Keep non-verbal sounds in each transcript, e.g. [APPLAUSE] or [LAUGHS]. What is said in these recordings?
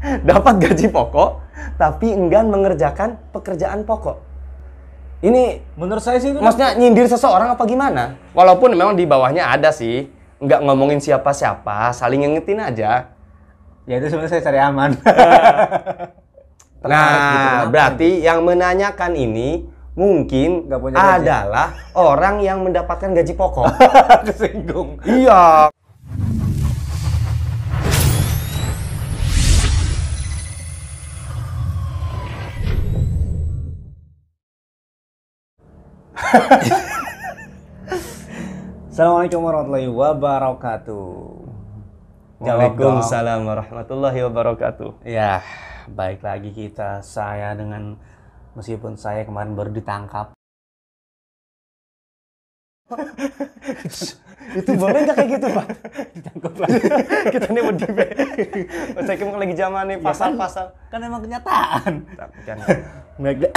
[LAUGHS] dapat gaji pokok tapi enggan mengerjakan pekerjaan pokok. Ini Menurut saya sih itu maksudnya nyindir seseorang apa gimana? Walaupun memang di bawahnya ada sih, nggak ngomongin siapa-siapa, saling ngingetin aja. ya itu sebenarnya saya cari aman. [LAUGHS] Nah, gitu, berarti yang menanyakan ini mungkin Nggak punya gaji. adalah orang yang mendapatkan gaji pokok. [LAUGHS] Kesinggung. iya. [LAUGHS] Assalamualaikum warahmatullahi wabarakatuh. Waalaikumsalam warahmatullahi wabarakatuh. Ya, baik lagi kita saya dengan meskipun saya kemarin baru ditangkap. [LAUGHS] Itu boleh nggak kayak gitu, Pak? Ditangkap lagi. [LAUGHS] Kita nih mau di Saya kira lagi zaman nih pasal-pasal. Kan emang kenyataan. Tapi kan Baik, [COUGHS] [COUGHS]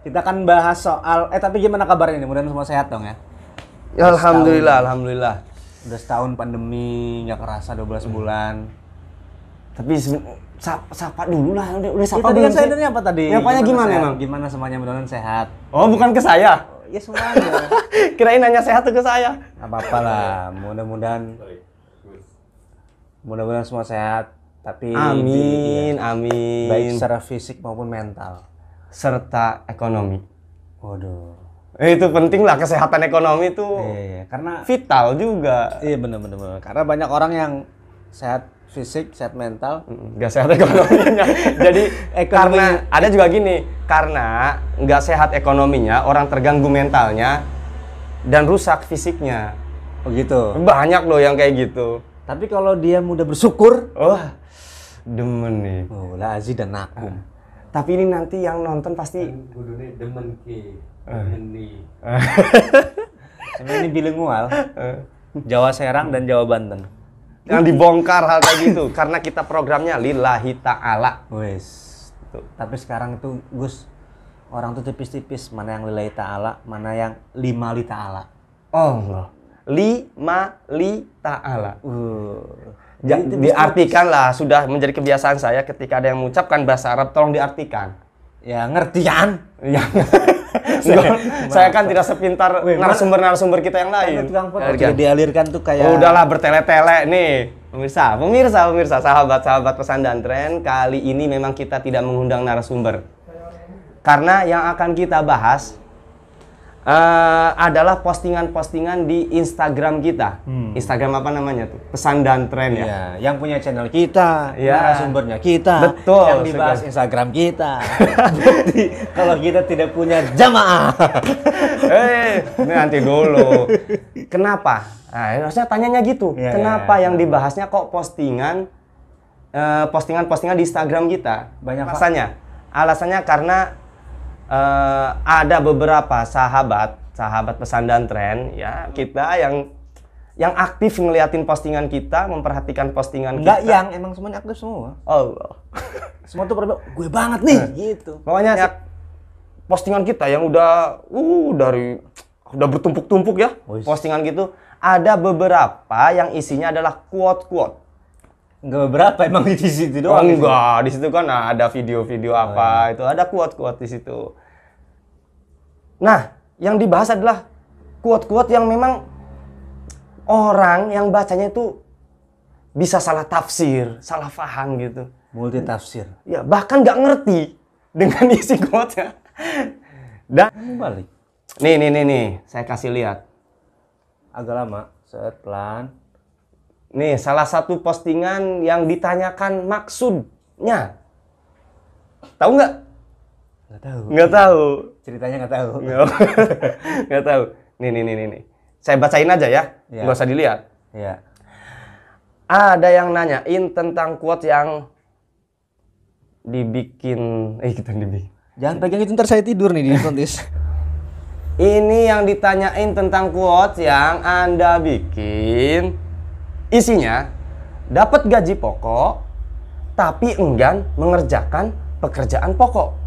kita akan bahas soal eh tapi gimana kabarnya nih? Mudah-mudahan semua sehat dong ya. Ya, alhamdulillah, alhamdulillah. Udah setahun pandemi, nggak kerasa 12 bulan. Tapi seben- sa- sapa dulu lah, udah, udah Ya, sapa tadi belum kan saya nanya apa tadi? Nyapanya gimana sehat? emang? Gimana semuanya mudah-mudahan sehat. Oh, bukan ke saya. Ya semuanya. [LAUGHS] Kirain nanya sehat tuh ke saya. Apa-apa lah, mudah-mudahan mudah-mudahan semua sehat. Tapi Amin, iya, amin. baik secara fisik maupun mental. Serta ekonomi. Waduh. Eh, itu penting lah kesehatan ekonomi itu Iya, iya. karena vital juga. iya benar-benar benar. Karena banyak orang yang sehat fisik, sehat mental. nggak sehat ekonominya. [LAUGHS] Jadi Ekonominya- karena ada juga gini, karena nggak sehat ekonominya, orang terganggu mentalnya dan rusak fisiknya. Begitu. Banyak loh yang kayak gitu. Tapi kalau dia mudah bersyukur, Wah, demen nih. oh lah azi dan nakum. Tapi ini nanti yang nonton pasti kudune demen ki demen nih Emang ini bilingual. Jawa Serang dan Jawa Banten. yang dibongkar hal kayak gitu karena kita programnya lillahi ta'ala. Wes. Tapi sekarang itu Gus orang tuh tipis-tipis mana yang lillahi ta'ala, mana yang lima li ta'ala. Allah. Lima li ta'ala. Uh. Ja, diartikan lah, sudah menjadi kebiasaan saya ketika ada yang mengucapkan bahasa Arab, tolong diartikan. Ya ngerti kan? Ya. Enggak, [LAUGHS] saya kan tidak sepintar narasumber-narasumber kita yang lain. Ada tukang Ya, kan? dialirkan tuh kayak Oh, udahlah bertele-tele nih. Pemirsa, pemirsa, pemirsa, sahabat-sahabat pesan dan tren, kali ini memang kita tidak mengundang narasumber. Karena yang akan kita bahas eh, adalah postingan-postingan di Instagram kita. Instagram apa namanya tuh? Pesan dan tren ya. Iya, yang punya channel kita, Iya. narasumbernya kita, Betul yang dibahas sekali. Instagram kita. [LAUGHS] Bukti kalau kita tidak punya jamaah. [LAUGHS] Eh, ini nanti dulu. Kenapa? Nah, harusnya tanyanya gitu. Iya, Kenapa iya, yang dibahasnya kok postingan eh, postingan-postingan di Instagram kita? Banyak, alasannya. Alasannya karena eh, ada beberapa sahabat, sahabat pesan dan tren ya, kita yang yang aktif ngeliatin postingan kita, memperhatikan postingan Enggak kita. yang emang semuanya aktif semua. Allah. [LAUGHS] Semua tuh pada gue banget nih gitu. Pokoknya ya, postingan kita yang udah uh dari udah bertumpuk-tumpuk ya Wis. postingan gitu ada beberapa yang isinya adalah quote-quote. Enggak beberapa emang di situ Oh, doang. enggak, di situ kan ada video-video apa itu ada quote-quote di situ. Nah, yang dibahas adalah quote-quote yang memang orang yang bacanya itu bisa salah tafsir, salah paham gitu. Multi tafsir. Ya, bahkan nggak ngerti dengan [LAUGHS] isi quote-nya. Dan balik. nih nih nih nih, saya kasih lihat. Agak lama. Set pelan. Nih, salah satu postingan yang ditanyakan maksudnya. Tahu nggak? Enggak tahu. Nggak tahu. Ceritanya enggak tahu. Nggak [LAUGHS] nggak tahu. Nih nih nih nih nih. Saya bacain aja ya, Iya. nggak usah dilihat. Iya. Ada yang nanyain tentang quote yang dibikin, [LAUGHS] eh kita dibikin. Jangan pegang itu ntar saya tidur nih di kontis. [LAUGHS] Ini yang ditanyain tentang quote yang Anda bikin. Isinya, dapat gaji pokok, tapi enggan mengerjakan pekerjaan pokok.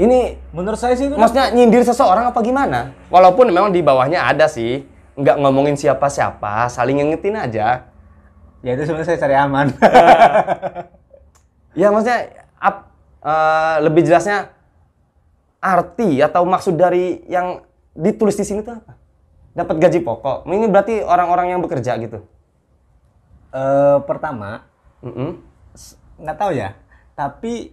Ini Menurut saya sih itu maksudnya nyindir seseorang apa gimana? Walaupun memang di bawahnya ada sih, nggak ngomongin siapa-siapa, saling ngingetin aja. ya itu sebenarnya saya cari aman. [LAUGHS] Ya maksudnya ap- eh, lebih jelasnya arti atau maksud dari yang ditulis di sini tuh apa? Dapat gaji pokok. Ini berarti orang-orang yang bekerja gitu. Eh, pertama, s- nggak tahu ya. Tapi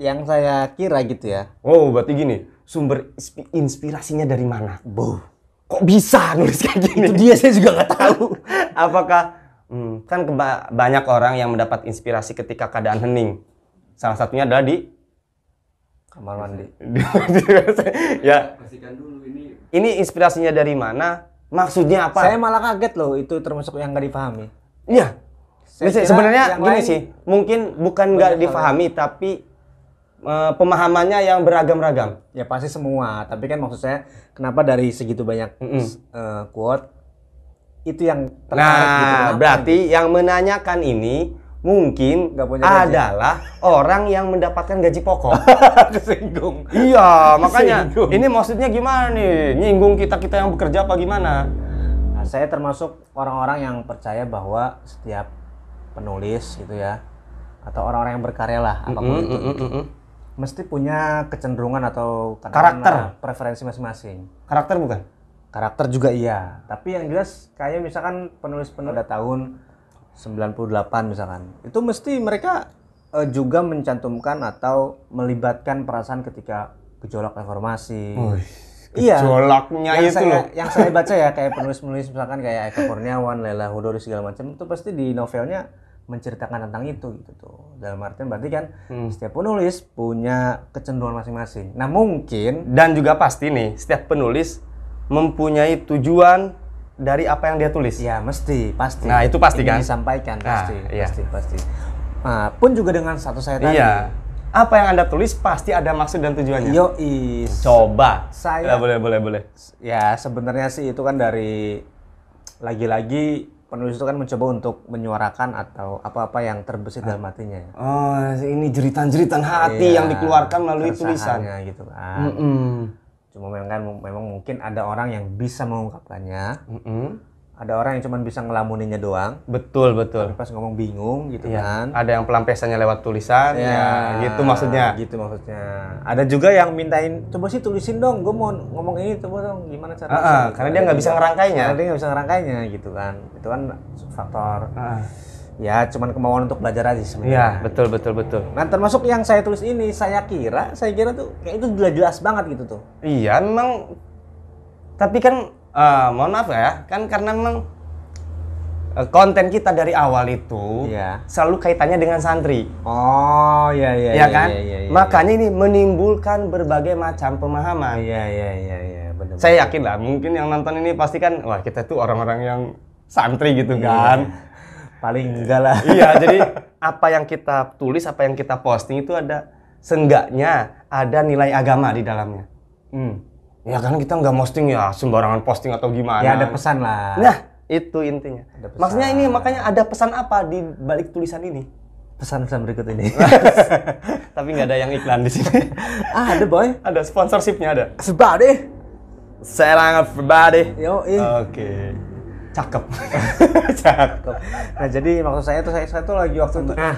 yang saya kira gitu ya. Oh, berarti gini, sumber inspi- inspirasinya dari mana? Boh. Kok bisa nulis kayak gini? Itu dia saya juga nggak tahu. [LAUGHS] Apakah hmm, kan keba- banyak orang yang mendapat inspirasi ketika keadaan hening. Salah satunya adalah di Kamar mandi. [LAUGHS] ya, Pastikan dulu ini ini inspirasinya dari mana? Maksudnya apa? Saya malah kaget loh, itu termasuk yang nggak dipahami. Iya. Sebenarnya gini lain sih, mungkin bukan nggak difahami tapi eh, pemahamannya yang beragam-ragam. Ya pasti semua, tapi kan maksud saya kenapa dari segitu banyak Mm-mm. eh, quote itu yang tertarik gitu. Nah, Kenapa? berarti yang menanyakan ini mungkin Nggak punya gaji. adalah orang yang mendapatkan gaji pokok. [LAUGHS] kesinggung. iya, makanya Singgung. ini maksudnya gimana nih? Nyinggung kita-kita yang bekerja apa gimana? Nah, saya termasuk orang-orang yang percaya bahwa setiap penulis gitu ya atau orang-orang yang berkarya lah apa pun Mm, itu mm, mm, mm. Mesti punya kecenderungan atau Karakter. preferensi masing-masing. Karakter bukan? Karakter juga iya, tapi yang jelas kayak misalkan penulis-penulis pada tahun 98 misalkan. Itu mesti mereka eh, juga mencantumkan atau melibatkan perasaan ketika gejolak reformasi. Iya. Gejolaknya yang itu saya, loh. Yang saya baca ya kayak penulis-penulis misalkan kayak Eka Kurniawan, Lela Hudori segala macam itu pasti di novelnya menceritakan tentang itu gitu tuh. Dalam artian berarti kan Hmm. setiap penulis punya kecenderungan masing-masing. Nah, mungkin Dan juga pasti nih, setiap penulis mempunyai tujuan dari apa yang dia tulis. ya mesti pasti. Nah, itu pasti Ingin kan? disampaikan Nah, pasti, iya. pasti, pasti. Nah, pun juga dengan satu saya tadi. Iya. Apa yang Anda tulis pasti ada maksud dan tujuannya. Yo is. Coba. Saya- Ya, boleh, boleh, boleh. Ya sebenarnya sih itu kan dari lagi-lagi penulis itu kan mencoba untuk menyuarakan atau apa-apa yang terbesit dalam hatinya. ya. Oh, ini jeritan-jeritan hati Iya, yang dikeluarkan melalui tulisan. gitu kan. Mm-mm. Cuma memang kan memang mungkin ada orang yang bisa mengungkapkannya, Mm-mm. Ada orang yang cuma bisa ngelamuninya doang. Betul, betul. Tapi pas ngomong bingung gitu Iya. kan. Ada yang pelampiasannya lewat tulisan, ya, gitu maksudnya. Gitu maksudnya. Ada juga yang mintain, coba sih tulisin dong, gue mau ngomong ini, coba dong, gimana caranya? Ah, ah, karena dia nggak bisa ngerangkainya. Karena dia nggak bisa ngerangkainya gitu kan. Itu kan faktor. Ah. Ya, cuman kemauan untuk belajar aja Iya, sebenarnya. betul, betul, betul. Nah, termasuk yang saya tulis ini, saya kira, saya kira tuh kayak itu jelas-jelas banget gitu tuh. Iya, memang. Tapi kan, eh, mohon maaf ya, kan karena memang eh, konten kita dari awal itu Iya. selalu kaitannya dengan santri, Oh, iya iya. ya kan? Iya, iya, iya. Makanya ini menimbulkan berbagai macam pemahaman. Iya iya iya iya, benar. Saya yakin lah, mungkin yang nonton ini pasti kan, wah kita tuh orang-orang yang santri gitu kan. paling enggak lah. iya, [LAUGHS] jadi apa yang kita tulis, apa yang kita posting itu ada seenggaknya ada nilai agama di dalamnya. Hmm. Ya kan kita nggak posting ya sembarangan posting atau gimana. Ya ada pesan lah. Nah, itu intinya. Ada pesan. Maksudnya ini makanya ada pesan apa di balik tulisan ini? Pesan-pesan berikut ini. [LAUGHS] Tapi nggak ada yang iklan di sini. [LAUGHS] ah, ada boy. ada sponsorshipnya ada. Sebab deh. Serang everybody. Yo. Oke. Cakep. [LAUGHS] Cakep. Nah, jadi maksud saya tuh saya, saya tuh lagi waktu itu. Nah,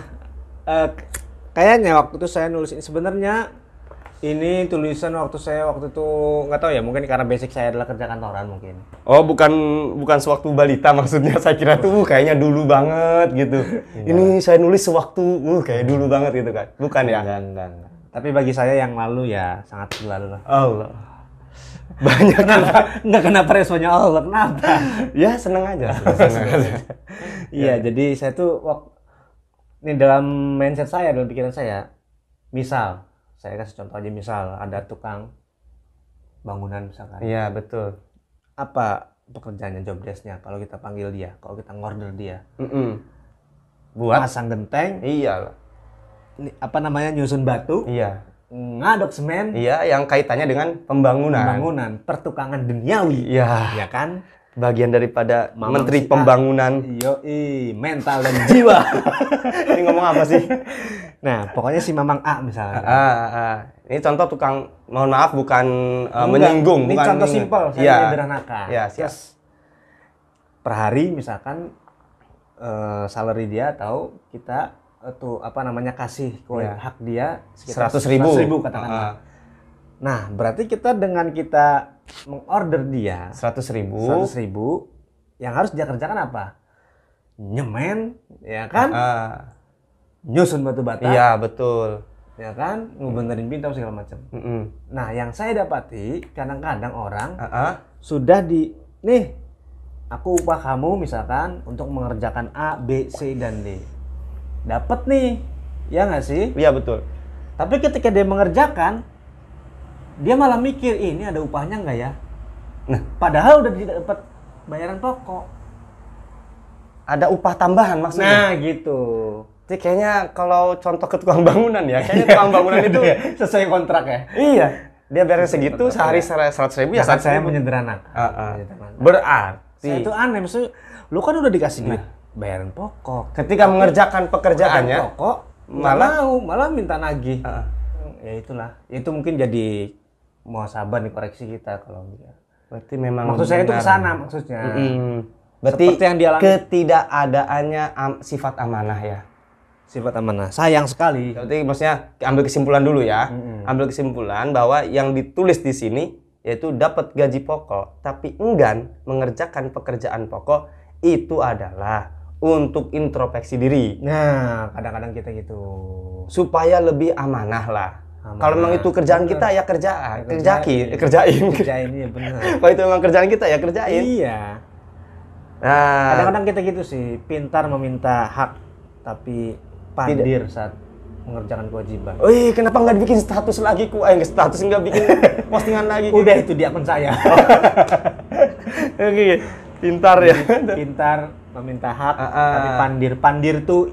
eh, kayaknya waktu itu saya nulis ini sebenarnya ini tulisan waktu saya waktu itu nggak tahu ya mungkin karena basic saya adalah kerja kantoran mungkin. Oh, bukan bukan sewaktu balita [LAUGHS] maksudnya. Saya kira tuh uh, kayaknya dulu banget gitu. Ini saya nulis sewaktu uh kayak dulu banget gitu kan. Bukan ya? Enggak, enggak, enggak. Tapi bagi saya yang lalu ya sangat lalu lah. Allah. [LAUGHS] Banyak Kenapa? Enggak kenapa responnya Allah, kenapa? ya seneng aja. [LAUGHS] Seneng aja. Iya, jadi saya tuh waktu ini dalam mindset saya, dalam pikiran saya, misal, saya kasih contoh aja misal ada tukang bangunan misalkan. Iya, betul. Apa pekerjaannya job desk-nya kalau kita panggil dia, kalau kita ngorder dia? Mm-mm. Buat Pasang genteng, iya apa namanya nyusun batu, Iya. ngaduk semen, Iya, yang kaitannya dengan pembangunan. pembangunan, pertukangan duniawi. Iya. Ya kan? Bagian daripada Mamang Menteri si A. Pembangunan. Yoi, mental dan jiwa. [LAUGHS] Ini ngomong apa sih? nah, pokoknya si Mamang A misalnya. ah, ah, ah. Ini contoh tukang, mohon maaf bukan uh, Enggak, menyinggung, Ini bukan contoh simpel, saya Iya. menyederhanakan. Iya, siap. Terus, per hari misalkan eh, salary dia atau kita tuh apa namanya kasih kue Iya. hak dia sekitar 100 ribu. 100 ribu katakanlah. Ah. Nah, berarti kita dengan kita mengorder dia 100 ribu. 100 ribu, yang harus dia kerjakan apa? Nyemen, ya kan? Ah, Nyusun batu bata, iya betul. ya kan? Ngebenerin pintu segala macam. Mm-mm. Nah, yang saya dapati kadang-kadang orang Ah, ah. sudah di nih aku upah kamu misalkan untuk mengerjakan A, B, C dan D. Dapat nih. Ya nggak sih? Iya betul. Tapi ketika dia mengerjakan dia malah mikir, "Ih, ini ada upahnya nggak ya?" Nah. Padahal udah tidak dapat bayaran pokok. Ada upah tambahan maksudnya. Nah, gitu. Jadi kayaknya kalau contoh ke tukang bangunan ya, kayaknya tukang bangunan [LAUGHS] itu sesuai kontrak ya. iya. Dia bayarnya segitu sehari seratus ribu ya kan seratus saya menyederhanakan. Ah. Menyederhanakan. Berarti Saya itu aneh maksudnya lu kan udah dikasih duit bayaran pokok. ketika mengerjakan pekerjaannya, pokok malah malah- mau, malah minta nagih. Ah. Ya itulah. Itu mungkin jadi muhasabah nih koreksi kita kalau enggak. berarti memang Maksud saya itu ke sana maksudnya. Mm-mm. Berarti Seperti yang dialami- ketidakadaannya am- sifat amanah ya. Sifat amanah. Sayang sekali. Berarti maksudnya ambil kesimpulan dulu ya. Ambil kesimpulan bahwa yang ditulis di sini yaitu dapat gaji pokok tapi enggan mengerjakan pekerjaan pokok itu adalah untuk introspeksi diri Nah, kadang-kadang kita gitu. supaya lebih amanah lah. Kalau memang itu kerjaan kita ya kerjaan, kerjaki, eh, kerjain. Kerja ini ya benar. [LAUGHS] Kalau itu memang kerjaan kita ya kerjain. iya. Nah, Kadang-kadang kita gitu sih, pintar meminta hak tapi pandir saat mengerjakan kewajiban. Wih, kenapa nggak dibikin status lagi ku? Eh, status nggak bikin [LAUGHS] postingan lagi. Udah itu di akun saya. [LAUGHS] Oke, pintar ya. pintar meminta hak Ah, ah. tapi pandir. Pandir tuh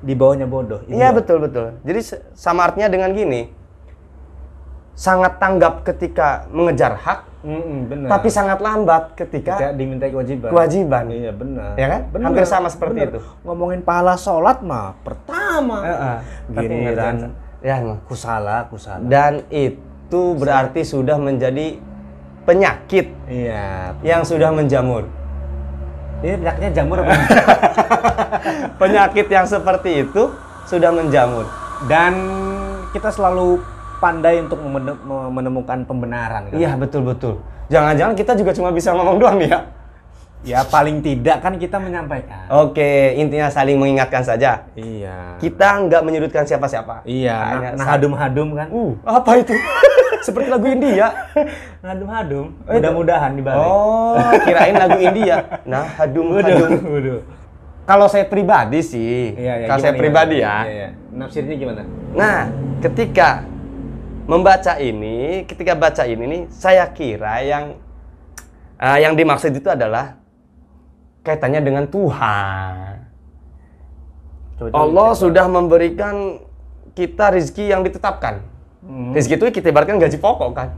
di bawahnya bodoh. Iya betul betul. Jadi sama artinya dengan gini, sangat tanggap ketika mengejar hak, Mm-mm, benar. tapi sangat lambat ketika Tidak dimintai kewajiban. kewajiban. Iya benar. Ya kan? Benar, Hampir sama seperti benar. itu. Ngomongin pahala sholat mah pertama. Tapi Giliran mengerjakan- ya kusala kusala. Dan itu berarti sudah menjadi penyakit Iya. yang sudah menjamur. Ini penyakitnya jamur apa? [LAUGHS] Penyakit yang seperti itu sudah menjamur. Dan kita selalu pandai untuk menemukan pembenaran. Kan? Iya betul betul. Jangan-jangan kita juga cuma bisa ngomong doang ya. Ya paling tidak kan kita menyampaikan. Oke, intinya saling mengingatkan saja. Iya. Kita nggak menyudutkan siapa-siapa. Iya. Hanya Nah, hadum-hadum kan? Uh, apa itu? [LAUGHS] Seperti lagu India. Hadum-hadum. Mudah-mudahan dibalik. Oh, kirain lagu India. Nah, hadum hadum. Waduh. Kalau saya pribadi sih, Iya, iya. kalau saya pribadi ya. Iya, iya. Nafsirnya gimana? Nah, ketika membaca ini, ketika baca ini nih, saya kira yang ah, yang dimaksud itu adalah kaitannya dengan Tuhan. Coba, Allah sudah memberikan kita rezeki yang ditetapkan. Hmm. Rezeki itu kita ibaratkan gaji pokok kan.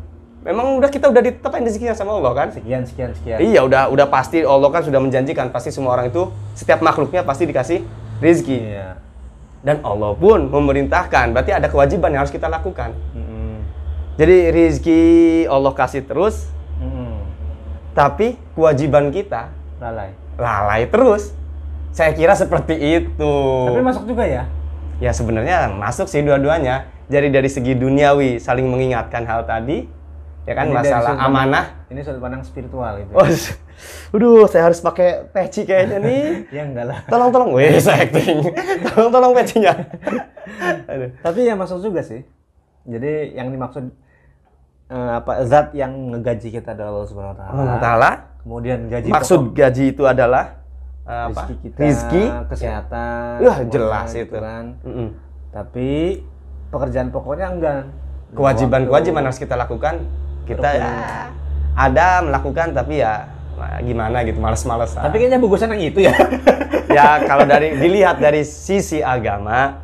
Memang udah kita udah ditetapkan rezekinya sama Allah kan. Sekian, sekian, sekian. Iya udah udah pasti Allah kan sudah menjanjikan pasti semua orang itu setiap makhluknya pasti dikasih rezeki. Iya. Dan Allah pun memerintahkan berarti ada kewajiban yang harus kita lakukan. Mm-mm. Jadi rezeki Allah kasih terus Mm-mm. tapi kewajiban kita Lalai. lalai terus. Saya kira seperti itu. Tapi masuk juga ya? Ya sebenarnya masuk sih dua-duanya. Jadi dari segi duniawi saling mengingatkan hal tadi, ya kan Ini masalah pandang- amanah. Ini sudut pandang spiritual itu. Oh, s- aduh, saya harus pakai peci kayaknya nih. [LAUGHS] Ya enggak lah. Tolong, tolong, weh, saya acting. [LAUGHS] tolong, tolong pecinya. Tapi ya masuk juga sih. Jadi yang dimaksud eh, apa zat yang ngegaji kita adalah Allah Subhanahu wa taala. Allah Taala. Kemudian gaji Maksud pokok gaji itu adalah eh, apa? rezeki kita, Rizki. kesehatan. Wah, jelas itu. kan. Mm-mm. Tapi pekerjaan pokoknya enggak. Kewajiban-kewajiban harus kita lakukan. Kita Rukun. ya ada melakukan tapi ya nah, gimana gitu, males-males. Tapi kayaknya bagusan yang itu ya. ya [LAUGHS] kalau dari dilihat dari sisi agama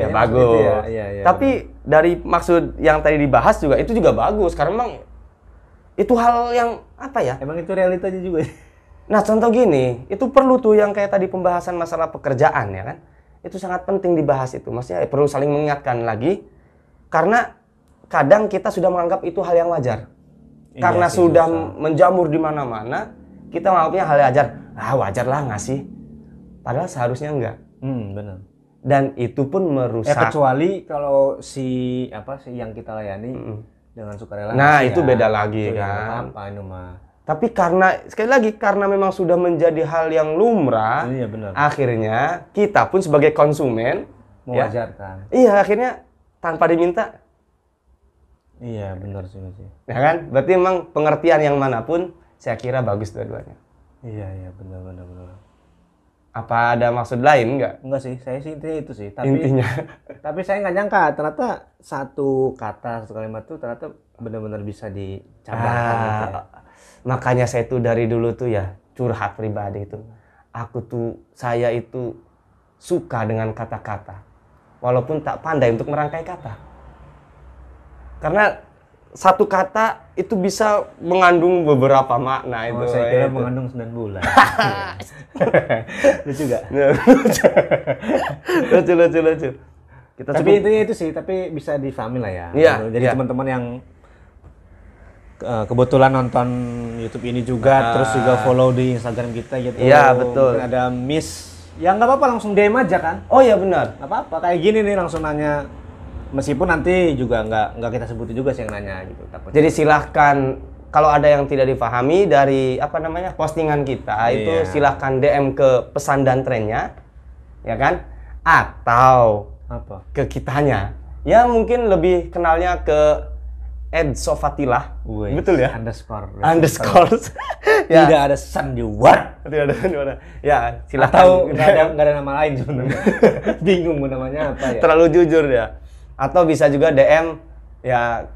ya Kayaknya bagus. maksud itu ya, iya, iya. Tapi dari maksud yang tadi dibahas juga itu juga bagus karena memang itu hal yang apa ya? Emang itu realitanya juga. [LAUGHS] Nah, contoh gini, itu perlu tuh yang kayak tadi pembahasan masalah pekerjaan ya kan? Itu sangat penting dibahas itu. Maksudnya perlu saling mengingatkan lagi karena kadang kita sudah menganggap itu hal yang wajar. Iya karena sih, sudah susah. menjamur di mana-mana, kita menganggapnya hal yang wajar. Ah, wajar lah ngasih. Padahal seharusnya enggak. Hmm, benar. Dan itu pun Eh, merusak. kecuali kalau si apa sih yang kita layani dengan sukarela. Nah, ngasih itu ya. beda lagi, Itu ya, kan. apa-apa itu mah. Tapi karena sekali lagi karena memang sudah menjadi hal yang lumrah, Iya benar. akhirnya kita pun sebagai konsumen ya, Mewajarkan. iya akhirnya tanpa diminta Iya benar sih sih. ya kan berarti memang pengertian yang mana pun saya kira bagus dua-duanya Iya iya benar benar benar. Apa ada maksud lain enggak Enggak sih, saya sih intinya itu sih. Tapi intinya. [LAUGHS] tapi saya nggak nyangka ternyata satu kata satu kalimat tuh ternyata benar-benar bisa dicabangkan gitu ya. Ah, makanya saya tuh dari dulu tuh ya curhat pribadi itu. Aku tuh saya itu suka dengan kata-kata. Walaupun tak pandai untuk merangkai kata. Karena satu kata itu bisa mengandung beberapa makna itu Oh, saya kira itu. mengandung 9 bulan. [LAUGHS] Lucu juga. [LAUGHS] lucu lucu lucu kita Tapi cukup- intinya itu sih, tapi bisa difahami lah ya. Iya, Jadi iya. teman-teman yang eh, kebetulan nonton YouTube ini juga, terus juga follow di Instagram kita gitu. Iya, betul. Mungkin ada miss, ya nggak apa-apa langsung DM aja kan. oh iya benar Nggak apa-apa, kayak gini nih langsung nanya. Meskipun nanti juga nggak nggak kita sebutin juga sih yang nanya gitu. Takutnya. Jadi silahkan kalau ada yang tidak dipahami dari apa namanya postingan kita itu Iya. silahkan DM ke pesan dan trennya, ya kan? Atau apa? ke kitanya. Ya mungkin lebih kenalnya ke Ed Sofatilah, Wih, betul ya? Underscore. Underscore. [LAUGHS] ya. Tidak ada sandiwara. Tidak ada, tidak ada. Ya silahkan. Atau nggak ada, ada nama lain sebenarnya. [LAUGHS] Bingung namanya apa ya. Terlalu jujur ya. Atau bisa juga DM ya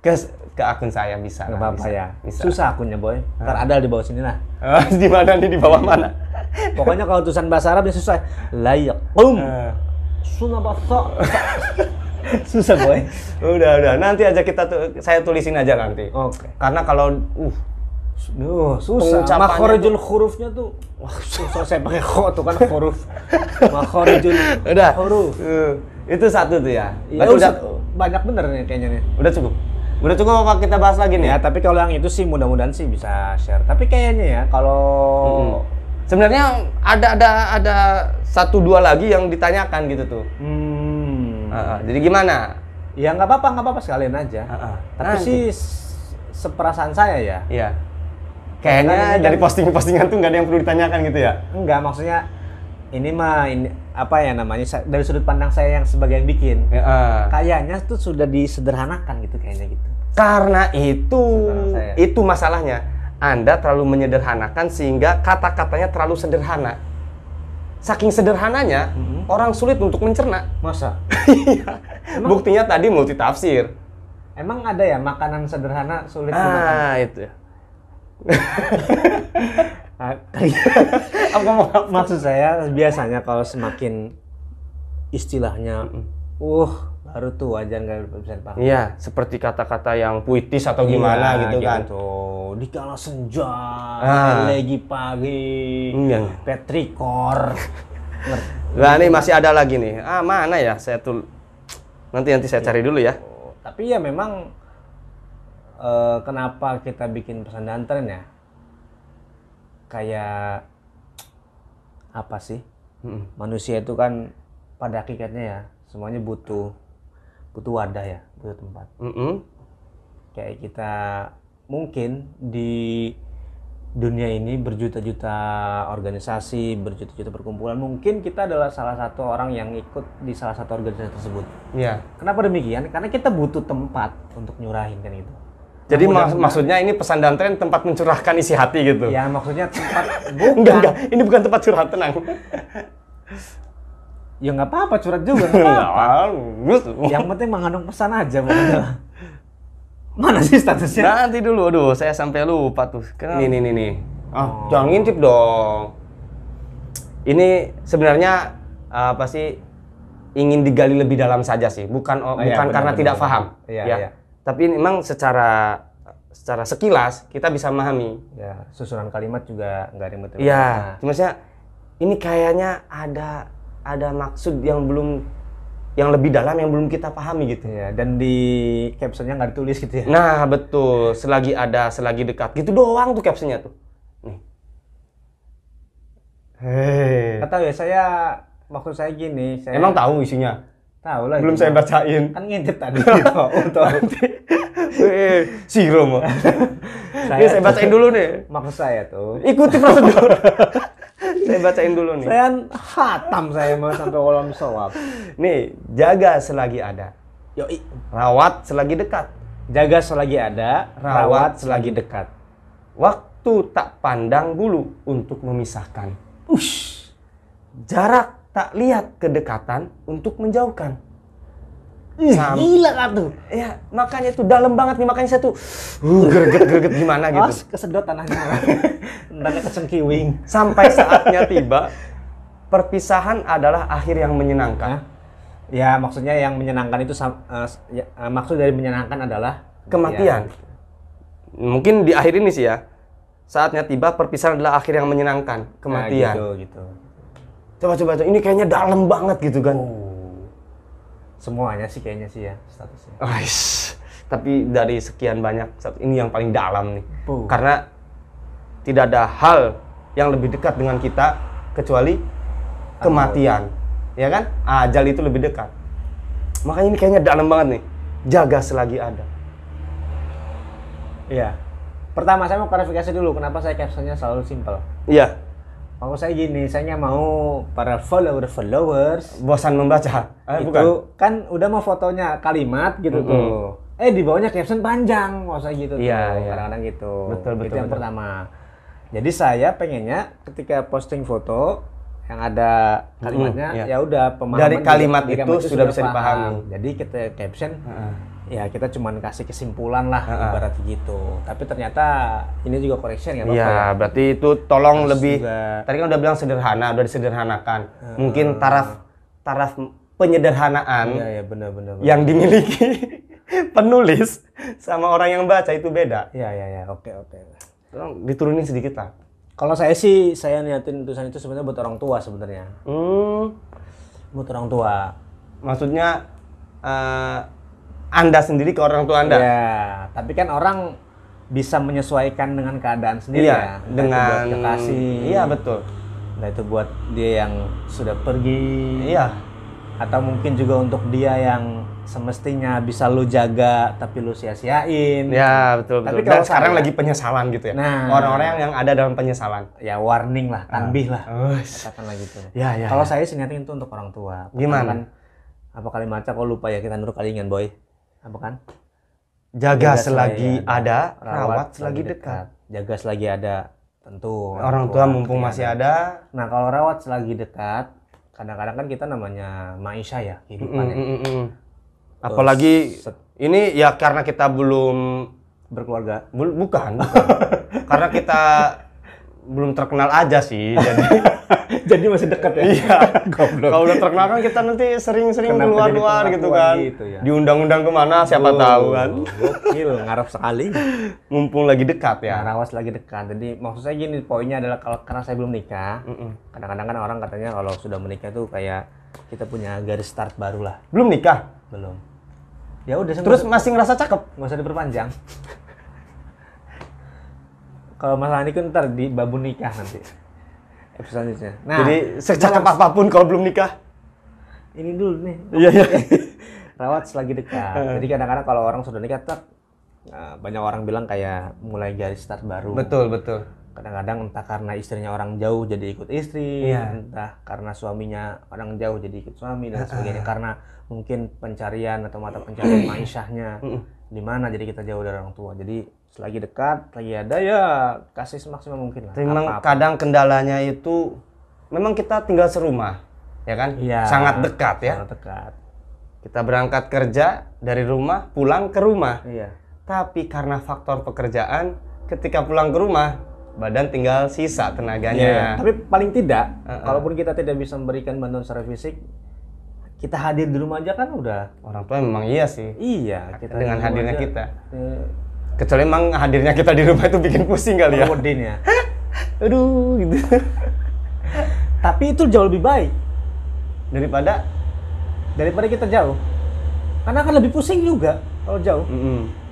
ke ke akun saya bisa. Lah, apa-apa bisa. ya. Bisa. Susah akunnya boy. Ntar ada di bawah sini lah. Ah, [LAUGHS] di mana nih di bawah mana? Pokoknya kalau tulisan bahasa Arab ya susah. Layak. Um. Sunah bahasa. [LAUGHS] susah boy. udah udah nanti aja kita tuh saya tulisin aja nanti. Oke. Karena kalau uh Duh, susah. Makhorijul hurufnya tuh. Wah, susah saya pakai kho tuh kan huruf. [LAUGHS] Makhorijul udah. huruf. Eh, itu satu tuh ya. Ya, Berarti udah, banyak bener nih kayaknya nih. udah cukup. Udah cukup apa kita bahas lagi nih? Ya, tapi kalau yang itu sih mudah-mudahan sih bisa share. Tapi kayaknya ya kalau Sebenarnya ada ada ada satu dua lagi yang ditanyakan gitu tuh. hmm, ah. jadi gimana? ya nggak apa-apa nggak apa-apa sekalian aja. Ah, ah. Tapi Nanti. sih s- seperasaan saya ya. Iya. Kayaknya dari posting-postingan tuh nggak ada yang perlu ditanyakan gitu ya? Enggak, maksudnya ini mah ini apa ya namanya dari sudut pandang saya yang sebagai yang bikin. Ya, ah. Kayaknya tuh sudah disederhanakan gitu kayaknya gitu. Karena itu itu masalahnya. Anda terlalu menyederhanakan sehingga kata-katanya terlalu sederhana. Saking sederhananya, Mm-hmm. orang sulit untuk mencerna. Masa? Iya. Buktinya tadi multitafsir. Emang ada ya makanan sederhana sulit dimakan? Ah, itu. [LAUGHS] Ah, [LAUGHS] Apa mau- maksud saya biasanya kalau semakin istilahnya uh baru tuh aja nggak bisa dipahami. Iya, seperti kata-kata yang puitis atau gimana Iya, gitu kan. Tuh, di kala senja, Ah. lagi pagi, Iya. petrikor. [LAUGHS] Nah, ini masih ada lagi nih. Ah, mana ya? Saya tuh nanti nanti saya cari dulu ya. Tapi ya memang eh, kenapa kita bikin pesan dan tren ya? Kayak apa sih? Mm-mm. Manusia itu kan pada hakikatnya ya semuanya butuh butuh wadah ya, butuh tempat. Mm-mm. Kayak kita mungkin di dunia ini berjuta-juta organisasi, berjuta-juta perkumpulan, mungkin kita adalah salah satu orang yang ikut di salah satu organisasi tersebut. Iya. Kenapa demikian? Karena kita butuh tempat untuk nyurahin kan itu. Jadi mak- maksudnya ini pesan dan tren tempat mencurahkan isi hati gitu. Ya maksudnya tempat [LAUGHS] Enggak, bukan. enggak. Ini bukan tempat curhat, tenang. Ya nggak apa-apa curhat juga. nggak apa-apa. Enggak. Yang penting mengandung pesan aja pokoknya. Mana sih statusnya? Nanti dulu, aduh, saya sampai lupa tuh. Kan ini, nih, nih. Ah, jangan ngintip dong. Ini sebenarnya apa sih ingin digali lebih dalam saja sih, bukan Oh, iya, bukan benar, karena benar, tidak benar. paham. Iya, ya. iya. Tapi memang secara secara sekilas kita bisa memahami. Ya susunan kalimat juga nggak ribet Iya, cuma saya ini kayaknya ada ada maksud yang belum yang lebih dalam yang belum kita pahami gitu. Iya, dan di captionnya nggak ditulis gitu ya. Nah, betul. Selagi ada, selagi dekat. Gitu doang tuh captionnya tuh. Nih. Hei. Tahu ya, saya maksud saya gini, saya Emang tahu isinya? Tahu lah. Belum saya bacain. Kan ngintip tadi. [LAUGHS] Tahu, tahu. [LAUGHS] Eh, si Romo. Saya- Ini saya bacain dulu nih. Maksud saya tuh, Ikuti prosedur. [LAUGHS] saya bacain dulu nih. saya hatam saya mau sampai kolam sawab. Nih, jaga selagi ada. Yoi. Rawat selagi dekat. Jaga selagi ada, rawat selagi dekat. Waktu tak pandang bulu untuk memisahkan. Ush. Jarak tak lihat kedekatan untuk menjauhkan. Sam- Gila kan tuh. Ya, makanya itu dalam banget nih makanya saya tuh uh, greget-greget gimana gitu. Awas kesedot tanahnya. Tanahnya kecengkiwing. Sampai saatnya tiba, perpisahan adalah akhir yang menyenangkan. Hah? Ya maksudnya yang menyenangkan itu ya, eh, maksud dari menyenangkan adalah Kematian. Mungkin di akhir ini sih ya. Saatnya tiba, perpisahan adalah akhir yang menyenangkan. Ya, Kematian. gitu, gitu. Coba coba coba. Ini kayaknya dalam banget gitu kan. Oh. Semuanya sih kayaknya sih ya statusnya. Wais. Tapi dari sekian banyak ini yang paling dalam nih. Puh. Karena tidak ada hal yang lebih dekat dengan kita kecuali kematian. Ya kan? Ajal itu lebih dekat. Makanya ini kayaknya dalam banget nih. Jaga selagi ada. Iya. Pertama saya mau klarifikasi dulu kenapa saya captionnya selalu simpel. Iya. Maksud saya gini, saya mau para follower followers Bosan membaca. Eh, itu bukan. kan udah mau fotonya kalimat gitu Mm-mm. tuh. Eh di bawahnya caption panjang, maksud saya gitu Iya, tuh. iya. Kadang-kadang gitu. Betul, betul, Itu yang betul. pertama. Jadi saya pengennya ketika posting foto yang ada kalimatnya Mm-mm, iya. ya udah pemahaman Dari kalimat dari itu sudah bisa paham. dipahami. Jadi kita caption Heeh. ya kita cuman kasih kesimpulan lah Heeh. ibarat gitu. Tapi ternyata ini juga correction ya Bapak Iya, ya. berarti itu tolong Terus lebih. juga- Tadi kan udah bilang sederhana, udah disederhanakan. Mungkin taraf taraf penyederhanaan Iya ya benar benar. benar. yang dimiliki [LAUGHS] penulis sama orang yang baca itu beda. Iya iya ya oke oke. Tolong diturunin sedikit lah. Kalau saya sih saya niatin tulisan itu sebenarnya buat orang tua sebenarnya. Hmm, Buat orang tua. maksudnya eh, Anda sendiri ke orang tua Anda. Ya, tapi kan orang bisa menyesuaikan dengan keadaan sendiri Iya, ya. Dengan buat kekasih. Iya, betul. Entah itu buat dia yang sudah pergi. Iya. Atau mungkin juga untuk dia yang semestinya bisa lu jaga tapi lu sia-siain. Ya, betul Tapi betul. kalau Dan sekarang saya- lagi penyesalan gitu ya. Nah. Orang-orang yang ada dalam penyesalan. Ya warning lah, tanbih lah. Ush. Katakanlah gitu. Ya, ya. Kalau ya. saya sih niatin itu untuk orang tua. Gimana? Kan, apa kali maca kok lupa ya kita nurut kalingan boy. Apa kan? Jaga Jaga selagi ada, rawat rawat selagi dekat. Jaga selagi ada, tentu. Orang tua mumpung masih ada. Nah kalau rawat selagi dekat, kadang-kadang kan kita namanya maisha ya kehidupan Mm, ya. mm, mm, mm. Apalagi set- ini ya karena kita belum Berkeluarga. bul- bukan, bukan. [LAUGHS] karena kita belum terkenal aja sih. Jadi [LAUGHS] Jadi masih dekat ya. iya. [LAUGHS] Kalau udah terkenal kan kita nanti sering-sering Kenapa keluar-luar jadi gitu kan. gitu ya? Diundang-undang ke mana siapa tahu kan. Gokil, ngarep sekali. Mumpung lagi dekat Ya, rawas lagi dekat. Jadi maksud saya gini, poinnya adalah kalau karena saya belum nikah, kadang-kadang kan orang katanya kalau sudah menikah tuh kayak kita punya garis start baru lah. Belum nikah. Belum. Ya udah Terus masih ngerasa cakep. nggak usah diperpanjang. Kalau masalah ini kan ntar di babu nikah nanti. Episode selanjutnya. Nah, Jadi secakep apa pun kalau belum nikah. ini dulu nih. Iya, iya. [LAUGHS] Rawat selagi dekat. Jadi kadang-kadang kalau orang sudah nikah tak nah, banyak orang bilang kayak mulai garis start baru. Betul, betul. Kadang-kadang entah karena istrinya orang jauh jadi ikut istri, Iya. entah karena suaminya orang jauh jadi ikut suami dan sebagainya. Karena mungkin pencarian atau mata pencarian maishahnya di mana jadi kita jauh dari orang tua. Jadi selagi dekat, lagi ada ya kasih semaksimal mungkin lah. Memang kadang kendalanya itu memang kita tinggal serumah, ya kan? Iya. Sangat dekat ya. Sangat dekat. Kita berangkat kerja dari rumah, pulang ke rumah. Iya. Tapi karena faktor pekerjaan, ketika pulang ke rumah, badan tinggal sisa Iya, tenaganya. Tapi paling tidak, Uh-uh. kalaupun kita tidak bisa memberikan bantuan secara fisik, kita hadir di rumah aja kan udah. Orang tua memang iya sih. Iya, kita Dengan hadirnya aja, kita. eh, Kecuali emang hadirnya kita di rumah itu bikin pusing kali ya. Ruwedin ya. Aduh, gitu. [LAUGHS] Tapi itu jauh lebih baik Daripada daripada kita jauh. Karena akan lebih pusing juga kalau jauh. Mm-mm.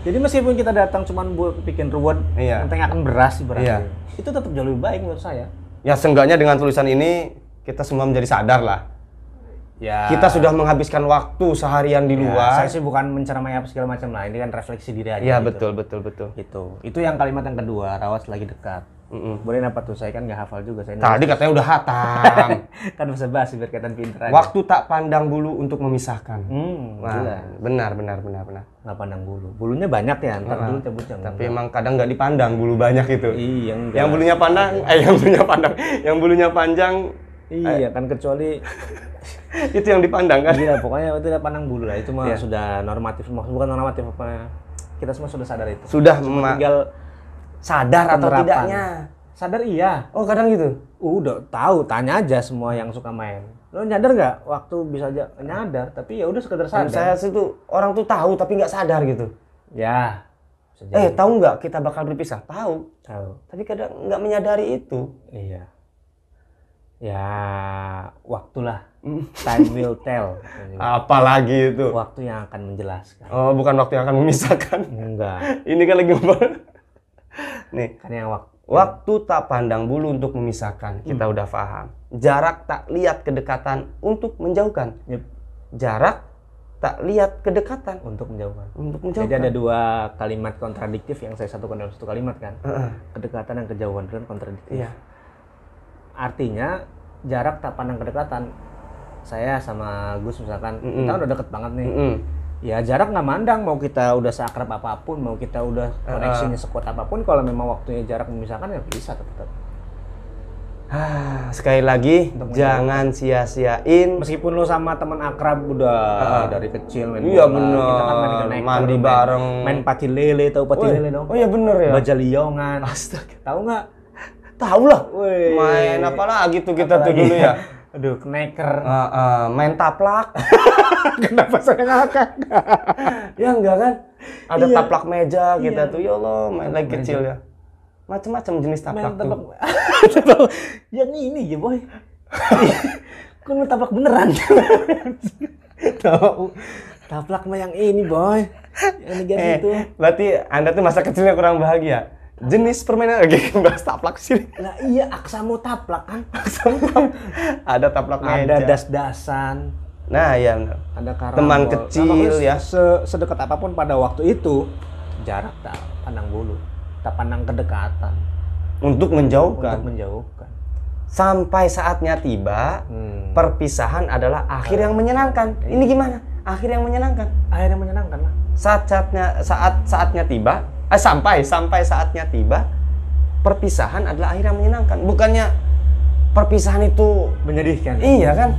Jadi meskipun kita datang cuman buat bikin ruwet, Iya. tentang akan beras ibaratnya. Iya. Itu tetap jauh lebih baik menurut saya. ya seenggaknya dengan tulisan ini kita semua menjadi sadar lah. Ya. Kita sudah menghabiskan waktu seharian di Ya, luar. saya sih bukan menceramai apa segala macam lah. Ini kan refleksi diri aja. Iya gitu. betul betul betul. Gitu. Itu yang kalimat yang kedua, rawas lagi dekat. Mm-mm. Boleh apa tuh? Saya kan nggak hafal juga. Saya Tadi katanya udah hatam. [LAUGHS] kan bisa bahas biar kelihatan pinter aja. waktu tak pandang bulu untuk memisahkan. Hmm, gila. benar benar benar benar. Nggak pandang bulu. Bulunya banyak ya, ntar dulu cabutnya. Tapi emang kadang nggak dipandang bulu banyak itu. Iya, enggak. Yang bulunya pandang, eh yang bulunya pandang, yang bulunya panjang Iya kan kecuali [LAUGHS] itu yang dipandang kan. Gila, pokoknya itu udah pandang bulu lah. Itu mah Iya. sudah normatif, bukan normatif apa kita semua sudah sadar itu. Sudah Cuma ma- tinggal sadar atau penerapan. tidaknya. Sadar iya. Oh kadang gitu. Udah tahu, tanya aja semua yang suka main. Lo nyadar nggak? Waktu bisa aja nyadar, tapi ya udah sekedar sadar. saya situ orang tuh tahu tapi nggak sadar gitu. Ya. Eh tahu nggak kita bakal berpisah? Tahu. tahu. Tapi kadang nggak menyadari itu. Iya. Ya, waktulah. Time will [LAUGHS] tell. Apalagi itu. Waktu yang akan menjelaskan. Oh bukan waktu yang akan memisahkan. Enggak. Ini kan lagi ngobrol. Nih Kan yang waktu Waktu tak pandang bulu untuk memisahkan, kita udah paham. Jarak tak lihat kedekatan untuk menjauhkan. Yep. Jarak tak lihat kedekatan untuk menjauhkan. untuk Jadi menjauhkan. ada dua kalimat kontradiktif yang saya satukan dalam satu kalimat kan. Heeh. Kedekatan dan kejauhan itu kan kontradiktif. Iya. Artinya jarak tak pandang kedekatan. Saya sama Gus misalkan Mm-mm. kita udah deket banget nih. Mm-mm. Ya jarak nggak mandang mau kita udah seakrab apa pun, mau kita udah koneksinya sekuat apa pun, kalau memang waktunya jarak memisahkan ya bisa tetap. Ah, sekali lagi jangan sia-siain Meskipun lo sama teman akrab udah dari kecil main Iya, bola, bener. kita kan main keneker, Mandi main- bareng. main pati lele, tahu pati Woi, lele dong? Oh iya bener ya. Bajaliongan. Astaga. Tahu nggak? Tahu lah. Main apa lagi tuh kita tuh Apalagi dulu ya. [LAUGHS] Aduh, keneker. Ah, ah, main taplak. [LAUGHS] Kenapa saya ngakak? ya enggak kan? Ada Iya. taplak meja kita tuh ya Allah main lagi kecil ya. Macam-macam jenis taplak Main tuh. taplak. Yang ini ya, boy. [LAUGHS] Kok lu taplak beneran? Tahu. Taplak mah yang ini, boy. Yang Eh, itu. berarti Anda tuh masa kecilnya kurang bahagia. Jenis permainan [LAUGHS] lagi bahas taplak sih. Lah iya, aksamu taplak kan. [LAUGHS] Ada taplak meja. Ada das-dasan, Nah, iya benar. ada karambol. Teman Nah, kecil pokoknya ya. se- sedekat apa pun pada waktu itu, jarak tak pandang bulu, tak pandang kedekatan Untuk untuk menjauhkan. menjauhkan. Sampai saatnya tiba, Hmm. perpisahan adalah akhir yang menyenangkan. Ini gimana? Akhir yang menyenangkan. Akhirnya menyenangkan lah. Saat saatnya saat saatnya tiba, eh, sampai sampai saatnya tiba, perpisahan adalah akhir yang menyenangkan. Bukannya perpisahan itu Menyedihkan. iya kan?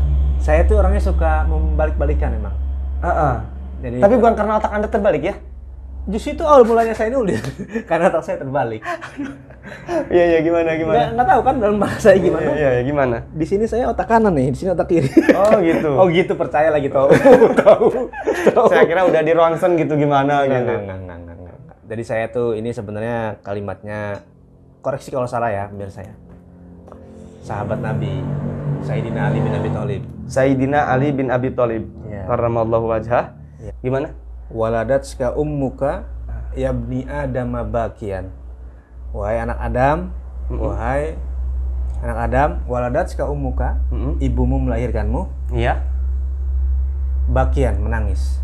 Saya tuh orangnya suka membalik-balikan emang. Heeh. Jadi Tapi bukan karena otak Anda terbalik ya? justru itu awal mulanya saya nulis [LAUGHS] karena otak saya terbalik. [LAUGHS] Iya iya gimana Nggak, gimana? nggak tahu kan dalam bahasa saya gimana. Iya iya gimana? Di sini saya otak kanan nih, di sini otak kiri. Oh gitu. [LAUGHS] oh gitu percaya lagi tahu. tahu. Saya kira udah di ronsen gitu gimana gitu. enggak, enggak, enggak, enggak, enggak. Jadi saya tuh ini sebenarnya kalimatnya koreksi kalau salah ya, biar saya. Sahabat Nabi Sayyidina Ali bin Abi Thalib. Sayyidina Ali bin Abi Thalib Iya. karramallahu wajhah. Iya. Gimana? Waladatska ummuka yabni Adam bakian. Wahai anak Adam, wahai anak Adam, waladatska ummuka, Mm-mm. ibumu melahirkanmu, Iya. bakian menangis.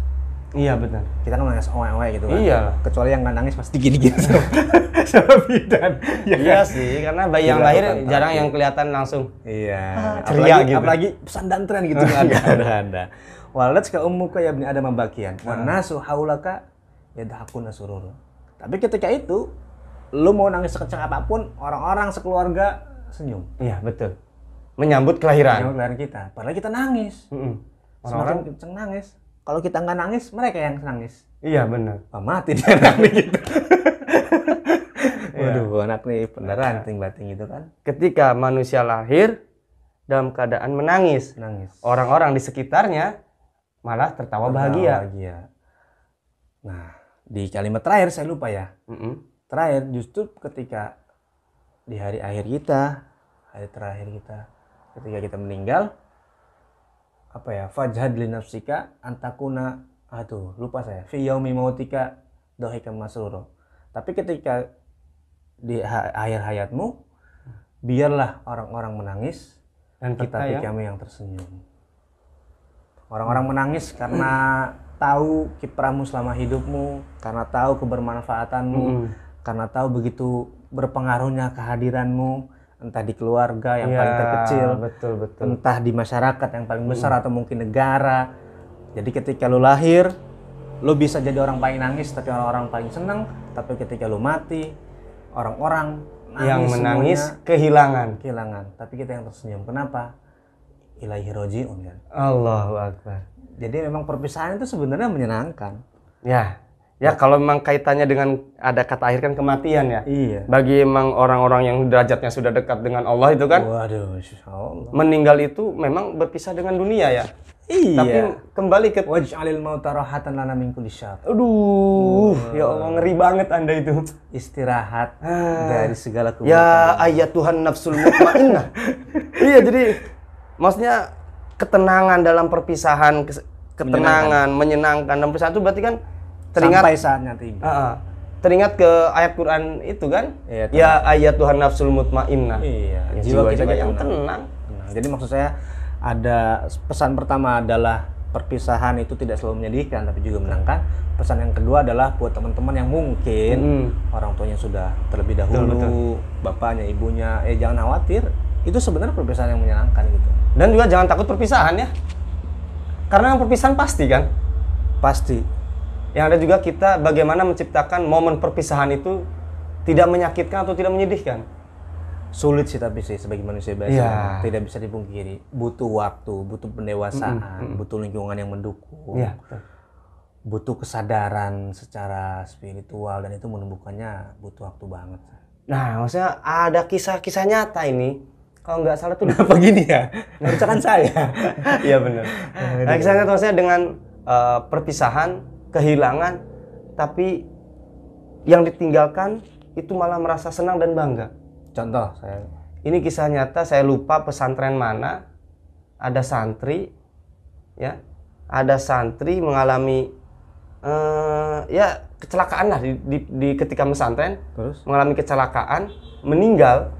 Iya benar. Kita kan menangis oe-oe gitu kan. Iya. Kecuali yang nggak nangis pasti gini-gini sama, [LAUGHS] sama bidan. Ya Iya sih, karena bayi yang lahir jarang yang kelihatan langsung. Iya. ceria apalagi, gitu. apalagi pesan dantren gitu nggak ada. ada ada. Walat ka ummuka ya ada membagian. Wa nasu haulaka yadhakuna surur. Tapi ketika itu lu mau nangis sekecil apa pun, orang-orang sekeluarga senyum. Iya betul. Menyambut kelahiran. Yang kelahiran kita. Padahal kita nangis. Mm-mm. Semakin Orang-orang. kenceng nangis. Kalau kita nggak nangis, mereka yang nangis. Iya benar. Wah, mati dia [LAUGHS] nangis gitu. Iya. Waduh, anak nih beneran ting-bating gitu kan. Ketika manusia lahir dalam keadaan menangis, Nangis. orang-orang di sekitarnya malah tertawa bahagia. bahagia. Nah, di kalimat terakhir saya lupa ya. Mm-mm. Terakhir justru ketika di hari akhir kita, hari terakhir kita, ketika kita meninggal, apa ya? Fajhad li nafsika antakuna aduh lupa saya. Fi yaumi mautika dohika masruro. Tapi ketika di akhir hayatmu, biarlah orang-orang menangis Dan kita tetapi yang kami yang tersenyum. Orang-orang menangis karena tahu kiprahmu selama hidupmu, karena tahu kebermanfaatanmu, karena tahu begitu berpengaruhnya kehadiranmu, entah di keluarga yang paling Ya, terkecil, betul betul. entah di masyarakat yang paling besar atau mungkin negara. Jadi ketika lu lahir, lu bisa jadi orang paling nangis tapi orang-orang paling senang. Tapi ketika lu mati, orang-orang yang nangis menangis semuanya kehilangan. kehilangan. Tapi kita yang tersenyum. Kenapa? Ilahi rojiun kan. Allahu akbar. Jadi memang perpisahan itu sebenarnya menyenangkan. Ya. Ya kalau memang kaitannya dengan ada kata akhir kan kematian ya. Iya. Bagi emang orang-orang yang derajatnya sudah dekat dengan Allah itu kan Waduh, Allah. meninggal itu memang berpisah dengan dunia ya. Iya. Tapi kembali ke Waj'alil mauta rahatan lana min kulli. Aduh, ya Allah ngeri banget Anda itu. Istirahat dari segala keburukan. Ya ayat Tuhan nafsul mutmainnah. [LAUGHS] iya, jadi maksudnya ketenangan dalam perpisahan, ketenangan, menyenangkan. dalam perpisahan itu berarti kan teringat Sampai saatnya tiba. Ah, ah. teringat ke ayat Quran itu kan? Iya, ya ayat Tuhan nafsul mutmainnah. Iya, Ya, jiwa kita jiwa-jiwa yang tenang. tenang. Nah, jadi maksud saya ada pesan pertama adalah perpisahan itu tidak selalu menyedihkan tapi juga menyenangkan. Pesan yang kedua adalah buat teman-teman yang mungkin Mm. orang tuanya sudah terlebih dahulu, bapaknya, ibunya, eh jangan khawatir. Itu sebenarnya perpisahan yang menyenangkan gitu. Dan juga jangan takut perpisahan ya. Karena yang perpisahan pasti kan. Pasti. Yang ada juga kita bagaimana menciptakan momen perpisahan itu tidak menyakitkan atau tidak menyedihkan. Sulit sih tapi sih sebagai manusia biasa Iya. tidak bisa dipungkiri. Butuh waktu, butuh pendewasaan, butuh lingkungan yang mendukung. Iya. butuh kesadaran secara spiritual dan itu menumbuhkannya butuh waktu banget. Nah, maksudnya ada kisah-kisah nyata ini. Kalau nggak salah tuh [LAUGHS] apa gini ya? Harusnya kan saya. [LAUGHS] Iya benar. Nah, kisah nyata maksudnya dengan eh, perpisahan, kehilangan, tapi yang ditinggalkan itu malah merasa senang dan bangga. Contoh saya. Ini kisah nyata, saya lupa pesantren mana. Ada santri, ya, ada santri mengalami eh, ya kecelakaan lah di, di, di ketika pesantren Terus? mengalami kecelakaan, meninggal.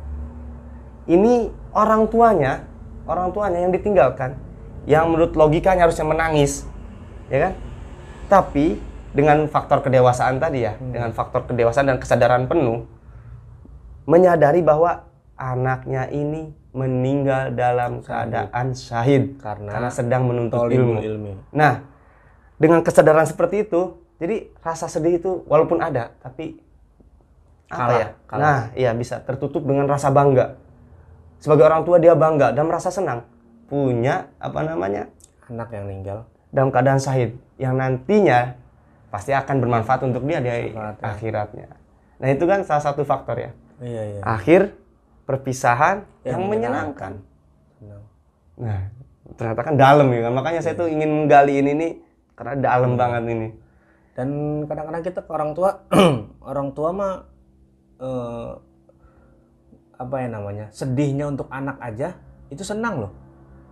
Ini orang tuanya, orang tuanya yang ditinggalkan, yang menurut logikanya harusnya menangis, ya kan? Tapi dengan faktor kedewasaan tadi ya, dengan faktor kedewasaan dan kesadaran penuh, menyadari bahwa anaknya ini meninggal dalam keadaan syahid Karena sedang menuntut ilmu. ilmi. Nah, dengan kesadaran seperti itu, jadi rasa sedih itu walaupun ada, tapi apa Kalah, ya? kalah. Nah, iya bisa tertutup dengan rasa bangga. Sebagai orang tua dia bangga dan merasa senang punya apa namanya Anak yang meninggal. Dalam keadaan syahid yang nantinya pasti akan bermanfaat untuk dia di ya. akhiratnya. Nah, itu kan salah satu faktor ya. Iya iya. Akhir perpisahan yang, Yang menyenangkan. Senang. Nah, ternyata kan dalam ya kan. Makanya saya tuh ingin menggali ini nih karena dalam banget ini. Dan kadang-kadang kita ke orang tua, [CLEARS THROAT] orang tua mah eh, apa ya namanya? Sedihnya untuk anak aja itu senang loh.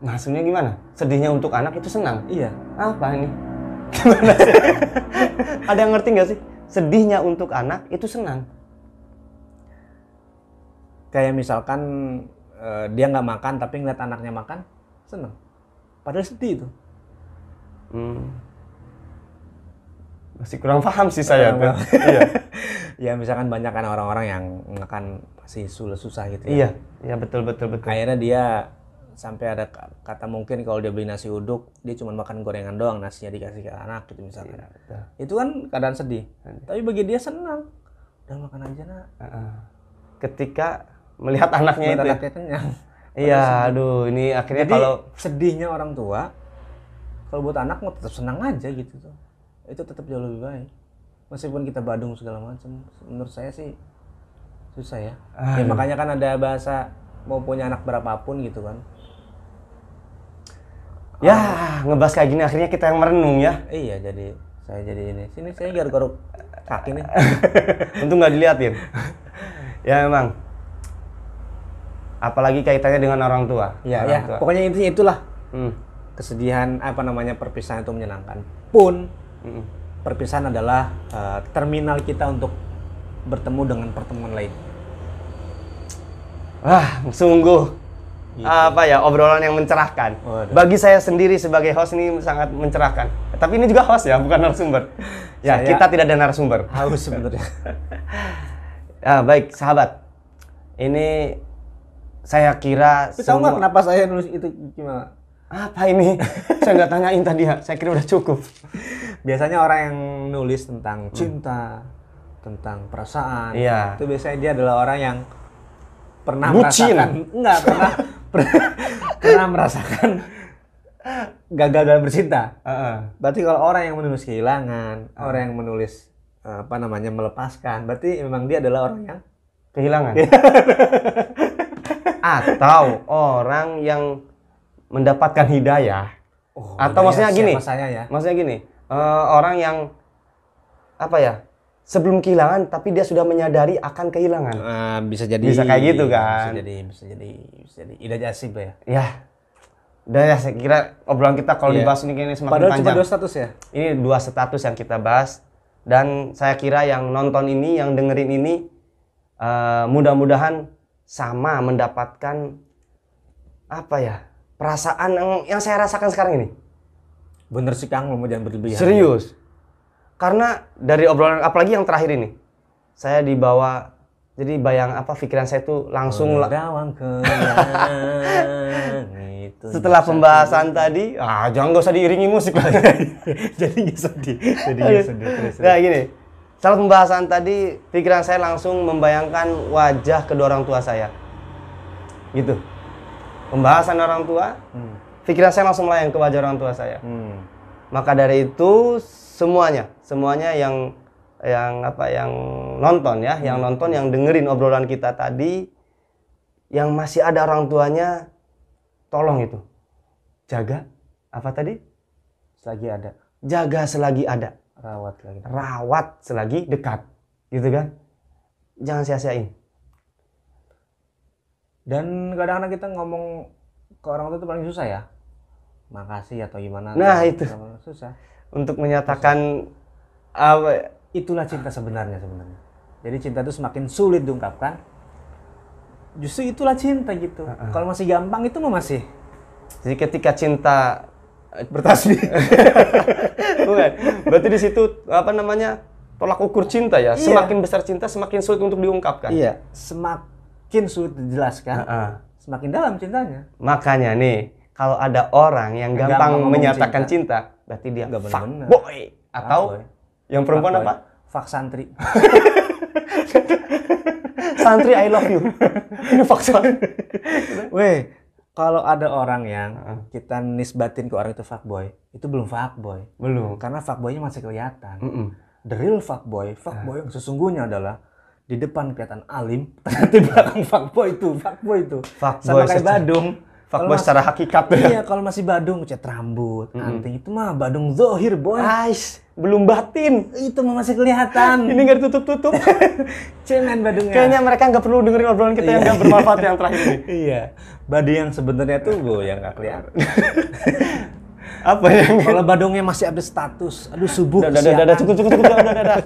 Sebenarnya gimana? Sedihnya untuk anak itu senang. Iya. Apa ini? [LAUGHS] Gimana sih? Ada yang ngerti nggak sih? Sedihnya untuk anak itu senang. Kayak misalkan eh, dia nggak makan tapi ngeliat anaknya makan, senang. Padahal sedih itu. Hmm. Masih kurang paham sih saya tuh. [LAUGHS] Iya. [LAUGHS] ya misalkan banyak kan orang-orang yang makan susah susah gitu ya. Iya, iya betul betul betul. Akhirnya dia sampai ada ka- kata mungkin kalau dia beli nasi uduk dia cuma makan gorengan doang nasinya dikasih ke anak gitu misalkan. Iya, betul. Itu kan keadaan sedih. Tapi bagi dia senang. Udah makan aja nak. Ketika melihat anaknya Buat itu. ya. anaknya kenyang. Iya, aduh, ini akhirnya Jadi kalau sedihnya orang tua kalau buat anak mau tetap senang aja gitu tuh. Itu tetap jauh lebih baik. Meskipun kita badung segala macam, menurut saya sih susah ya. Ya makanya kan ada bahasa mau punya anak berapapun gitu kan. Ya ngebahas kayak gini akhirnya kita yang merenung ya. Iya jadi saya jadi ini. Sini saya garuk-garuk kaki nih. [LAUGHS] Untung nggak diliatin. [LAUGHS] ya memang. Apalagi kaitannya dengan orang tua. Iya Orang ya. tua. Pokoknya intinya itulah Hmm. kesedihan apa namanya perpisahan itu menyenangkan. Pun Mm-mm. perpisahan adalah eh, terminal kita untuk bertemu dengan pertemuan lain. Wah, sungguh apa ya obrolan yang mencerahkan. Waduh. Bagi saya sendiri sebagai host ini sangat mencerahkan. Tapi ini juga host ya, bukan narasumber. Ya, Saya- kita tidak ada narasumber. Haus sebenarnya. [LAUGHS] Ah, baik, sahabat. Ini saya kira Tapi tahu nggak kenapa saya nulis itu gimana? apa ini? [LAUGHS] saya nggak tanyain tadi ya. Saya kira udah cukup. Biasanya orang yang nulis tentang cinta, tentang perasaan, Iya. itu biasanya dia adalah orang yang pernah Bucin. merasakan, enggak pernah [LAUGHS] [LAUGHS] pernah, merasakan gagal dalam bercinta. Heeh. Berarti kalau orang yang menulis kehilangan, orang yang menulis eh, apa namanya melepaskan, berarti memang dia adalah orang yang kehilangan. [LAUGHS] Atau orang yang mendapatkan hidayah. oh, Atau hidayah maksudnya gini. ya. Maksudnya gini, eh, orang yang apa ya? Sebelum kehilangan tapi dia sudah menyadari akan kehilangan. Eh, bisa jadi Bisa kayak gitu kan. Bisa jadi bisa jadi bisa jadi ida jasib ya. Ya. Udah ya, saya kira obrolan kita kalau Iya. dibahas ini kayaknya semakin Padahal cuma panjang. dua status ya. Ini dua status yang kita bahas dan saya kira yang nonton ini, yang dengerin ini eh, mudah-mudahan sama mendapatkan apa ya perasaan yang, yang saya rasakan sekarang ini. Bener sih Kang, mau jangan berlebihan. Serius. Karena dari obrolan apalagi yang terakhir ini, saya dibawa jadi bayang apa pikiran saya tuh langsung la- Gawang ke itu. setelah pembahasan tadi, ah jangan gak usah diiringi musik lah. [LAUGHS] jadi nggak sedih. Jadi nggak sedih. Terus, Nah gini, setelah pembahasan tadi, pikiran saya langsung membayangkan wajah kedua orang tua saya. Gitu. Pembahasan orang tua, Hmm. pikiran saya langsung melayang ke wajah orang tua saya. Hmm. Maka dari itu semuanya, semuanya yang yang apa yang nonton ya, yang nonton yang dengerin obrolan kita tadi yang masih ada orang tuanya tolong itu. Jaga apa tadi? Selagi ada Jaga selagi ada. rawat lagi. rawat selagi dekat gitu kan jangan sia-siain Dan kadang-kadang kita ngomong ke orang tua itu paling susah ya. Makasih atau gimana. Nah, itu. susah. Untuk menyatakan apa Itulah cinta sebenarnya sebenarnya. Jadi cinta itu semakin sulit diungkapkan. Justru itulah cinta gitu. Kalau masih gampang itu mah masih jadi ketika cinta bertasbih. [LAUGHS] bukan berarti di situ apa namanya tolak ukur cinta ya Iya. semakin besar cinta semakin sulit untuk diungkapkan iya, semakin sulit dijelaskan, Heeh. semakin dalam cintanya. makanya nih kalau ada orang yang gampang gampang menyatakan cinta. Berarti dia Nggak bener-bener. fuckboy atau Fuckboy. yang perempuan apa Fak santri. [LAUGHS] santri I love you ini fakta Weh, kalau ada orang yang kita nisbatin ke orang itu fuckboy, itu belum fuckboy. belum Karena fuckboynya masih kelihatan. Mm-mm. The real fuckboy, fuckboy yang sesungguhnya adalah di depan kelihatan alim, [LAUGHS] ternyata di belakang fuckboy itu, fuckboy itu. Fuckboy Sama kayak Badung. Fuckboy secara hakikat ya Iya, kalau masih Badung cat rambut, anting itu mah Badung zohir boy. Ais, belum batin. Itu mah masih kelihatan. Ini nggak ditutup-tutup. [LAUGHS] cemen Badungnya. Kayaknya mereka nggak perlu dengerin obrolan kita yang nggak bermanfaat yang terakhir ini. [LAUGHS] iya. Badung yang sebenarnya tuh bu yang nggak kelihatan. [LAUGHS] Apa yang? Kalau Badungnya masih update status, aduh subuh. Udah, udah, udah, cukup, cukup, cukup, udah, udah, udah.